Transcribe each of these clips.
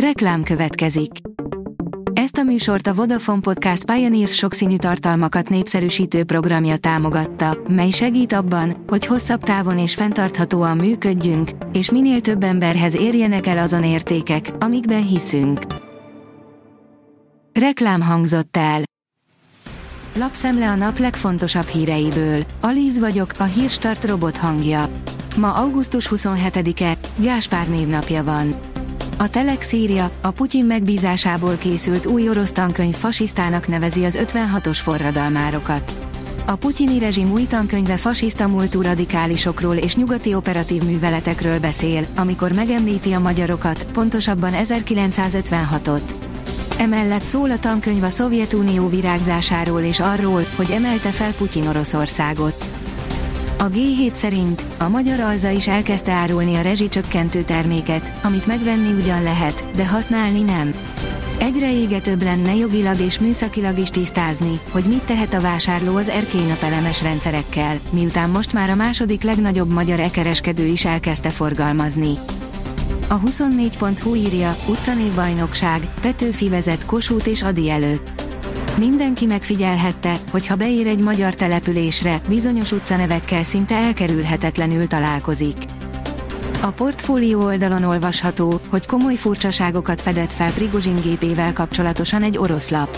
Reklám következik. Ezt a műsort a Vodafone Podcast Pioneers sokszínű tartalmakat népszerűsítő programja támogatta, mely segít abban, hogy hosszabb távon és fenntarthatóan működjünk, és minél több emberhez érjenek el azon értékek, amikben hiszünk. Reklám hangzott el. Lapszemle a nap legfontosabb híreiből. Alíz vagyok, a hírstart robot hangja. Ma augusztus 27-e, Gáspár névnapja van. A Telex írja, a Putyin megbízásából készült új orosz tankönyv fasisztának nevezi az 56-os forradalmárokat. A putyini rezsim új tankönyve fasiszta múltú radikálisokról és nyugati operatív műveletekről beszél, amikor megemlíti a magyarokat, pontosabban 1956-ot. Emellett szól a tankönyv a Szovjetunió virágzásáról és arról, hogy emelte fel Putyin Oroszországot. A G7 szerint a magyar alza is elkezdte árulni a rezsicsökkentő terméket, amit megvenni ugyan lehet, de használni nem. Egyre égetőbb lenne jogilag és műszakilag is tisztázni, hogy mit tehet a vásárló az erkélynapelemes rendszerekkel, miután most már a második legnagyobb magyar ekereskedő is elkezdte forgalmazni. A 24.hu írja, utcanévbajnokság, Petőfi vezet Kossuth és Adi előtt. Mindenki megfigyelhette, hogy ha beér egy magyar településre, bizonyos utcanevekkel szinte elkerülhetetlenül találkozik. A portfólió oldalon olvasható, hogy komoly furcsaságokat fedett fel Prigozsin gépével kapcsolatosan egy orosz lap.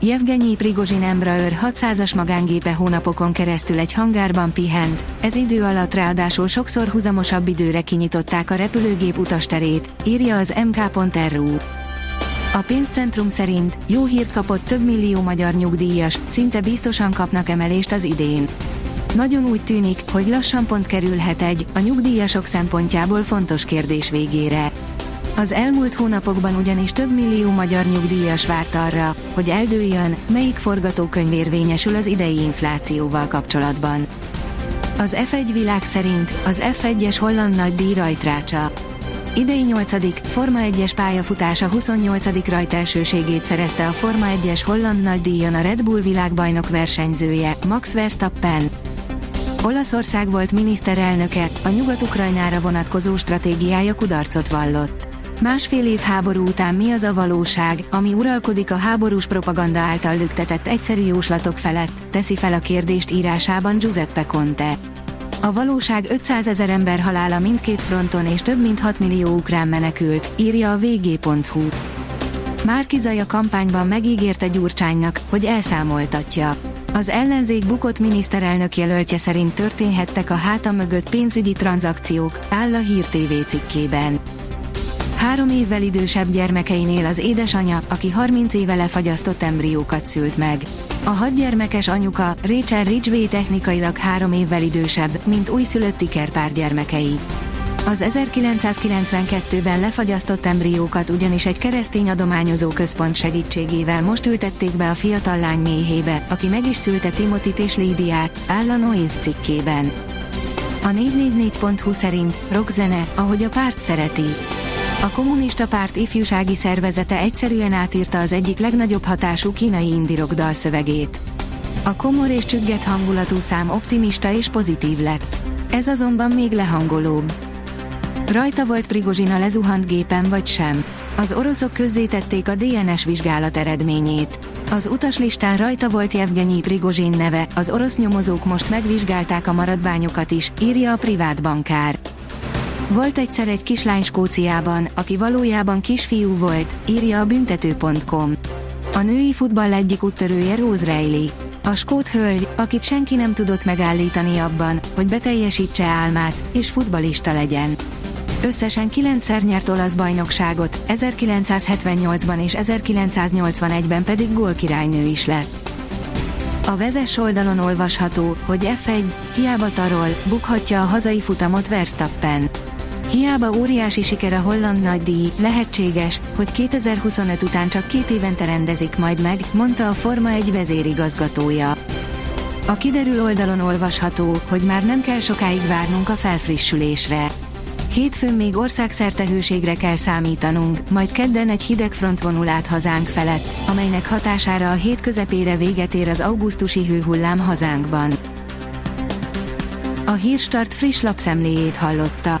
Jevgenyi Prigozsin Embraer 600-as magángépe hónapokon keresztül egy hangárban pihent, ez idő alatt ráadásul sokszor huzamosabb időre kinyitották a repülőgép utasterét, írja az mk.ru. A pénzcentrum szerint jó hírt kapott több millió magyar nyugdíjas, szinte biztosan kapnak emelést az idén. Nagyon úgy tűnik, hogy lassan pont kerülhet egy, a nyugdíjasok szempontjából fontos kérdés végére. Az elmúlt hónapokban ugyanis több millió magyar nyugdíjas várt arra, hogy eldőjön, melyik forgatókönyv érvényesül az idei inflációval kapcsolatban. Az F1 világ szerint az F1-es holland nagy díj rajtrácsa. Idei 8. Forma 1-es pályafutása 28. rajtelsőségét szerezte a Forma 1-es holland nagydíjon a Red Bull világbajnok versenyzője, Max Verstappen. Olaszország volt miniszterelnöke, a Nyugat-Ukrajnára vonatkozó stratégiája kudarcot vallott. Másfél év háború után mi az a valóság, ami uralkodik a háborús propaganda által lüktetett egyszerű jóslatok felett, teszi fel a kérdést írásában Giuseppe Conte. A valóság 500 ezer ember halála mindkét fronton és több mint 6 millió ukrán menekült, írja a vg.hu. Márkizaj a kampányban megígérte Gyurcsánynak, hogy elszámoltatja. Az ellenzék bukott miniszterelnök jelöltje szerint történhettek a háta mögött pénzügyi tranzakciók, áll a Hír TV cikkében. Három évvel idősebb gyermekeinél az édesanyja, aki 30 éve lefagyasztott embriókat szült meg. A hadgyermekes anyuka, Rachel Ridgway technikailag három évvel idősebb, mint újszülött ikerpár gyermekei. Az 1992-ben lefagyasztott embriókat ugyanis egy keresztény adományozó központ segítségével most ültették be a fiatal lány méhébe, aki meg is szülte Timotit és Lídiát, áll a Noise cikkében. A 444.hu szerint rockzene, ahogy a párt szereti. A kommunista párt ifjúsági szervezete egyszerűen átírta az egyik legnagyobb hatású kínai indirok dalszövegét. A komor és csügget hangulatú szám optimista és pozitív lett. Ez azonban még lehangolóbb. Rajta volt Prigozsin a lezuhant gépen vagy sem. Az oroszok közzétették a DNS vizsgálat eredményét. Az utaslistán rajta volt Jevgenyi Prigozsin neve, az orosz nyomozók most megvizsgálták a maradványokat is, írja a privát bankár. Volt egyszer egy kislány Skóciában, aki valójában kisfiú volt, írja a büntető.com. A női futball egyik úttörője Rose Reilly. A skót hölgy, akit senki nem tudott megállítani abban, hogy beteljesítse álmát, és futbalista legyen. Összesen kilencszer nyert olasz bajnokságot, 1978-ban és 1981-ben pedig gólkirálynő is lett. A vezes oldalon olvasható, hogy F1, hiába tarol, bukhatja a hazai futamot Verstappen. Hiába óriási siker a holland nagydíj, lehetséges, hogy 2025 után csak két évente rendezik majd meg, mondta a Forma egy vezérigazgatója. A kiderül oldalon olvasható, hogy már nem kell sokáig várnunk a felfrissülésre. Hétfőn még országszerte hőségre kell számítanunk, majd kedden egy hideg front vonul át hazánk felett, amelynek hatására a hét közepére véget ér az augusztusi hőhullám hazánkban. A Hírstart friss lapszemléjét hallotta.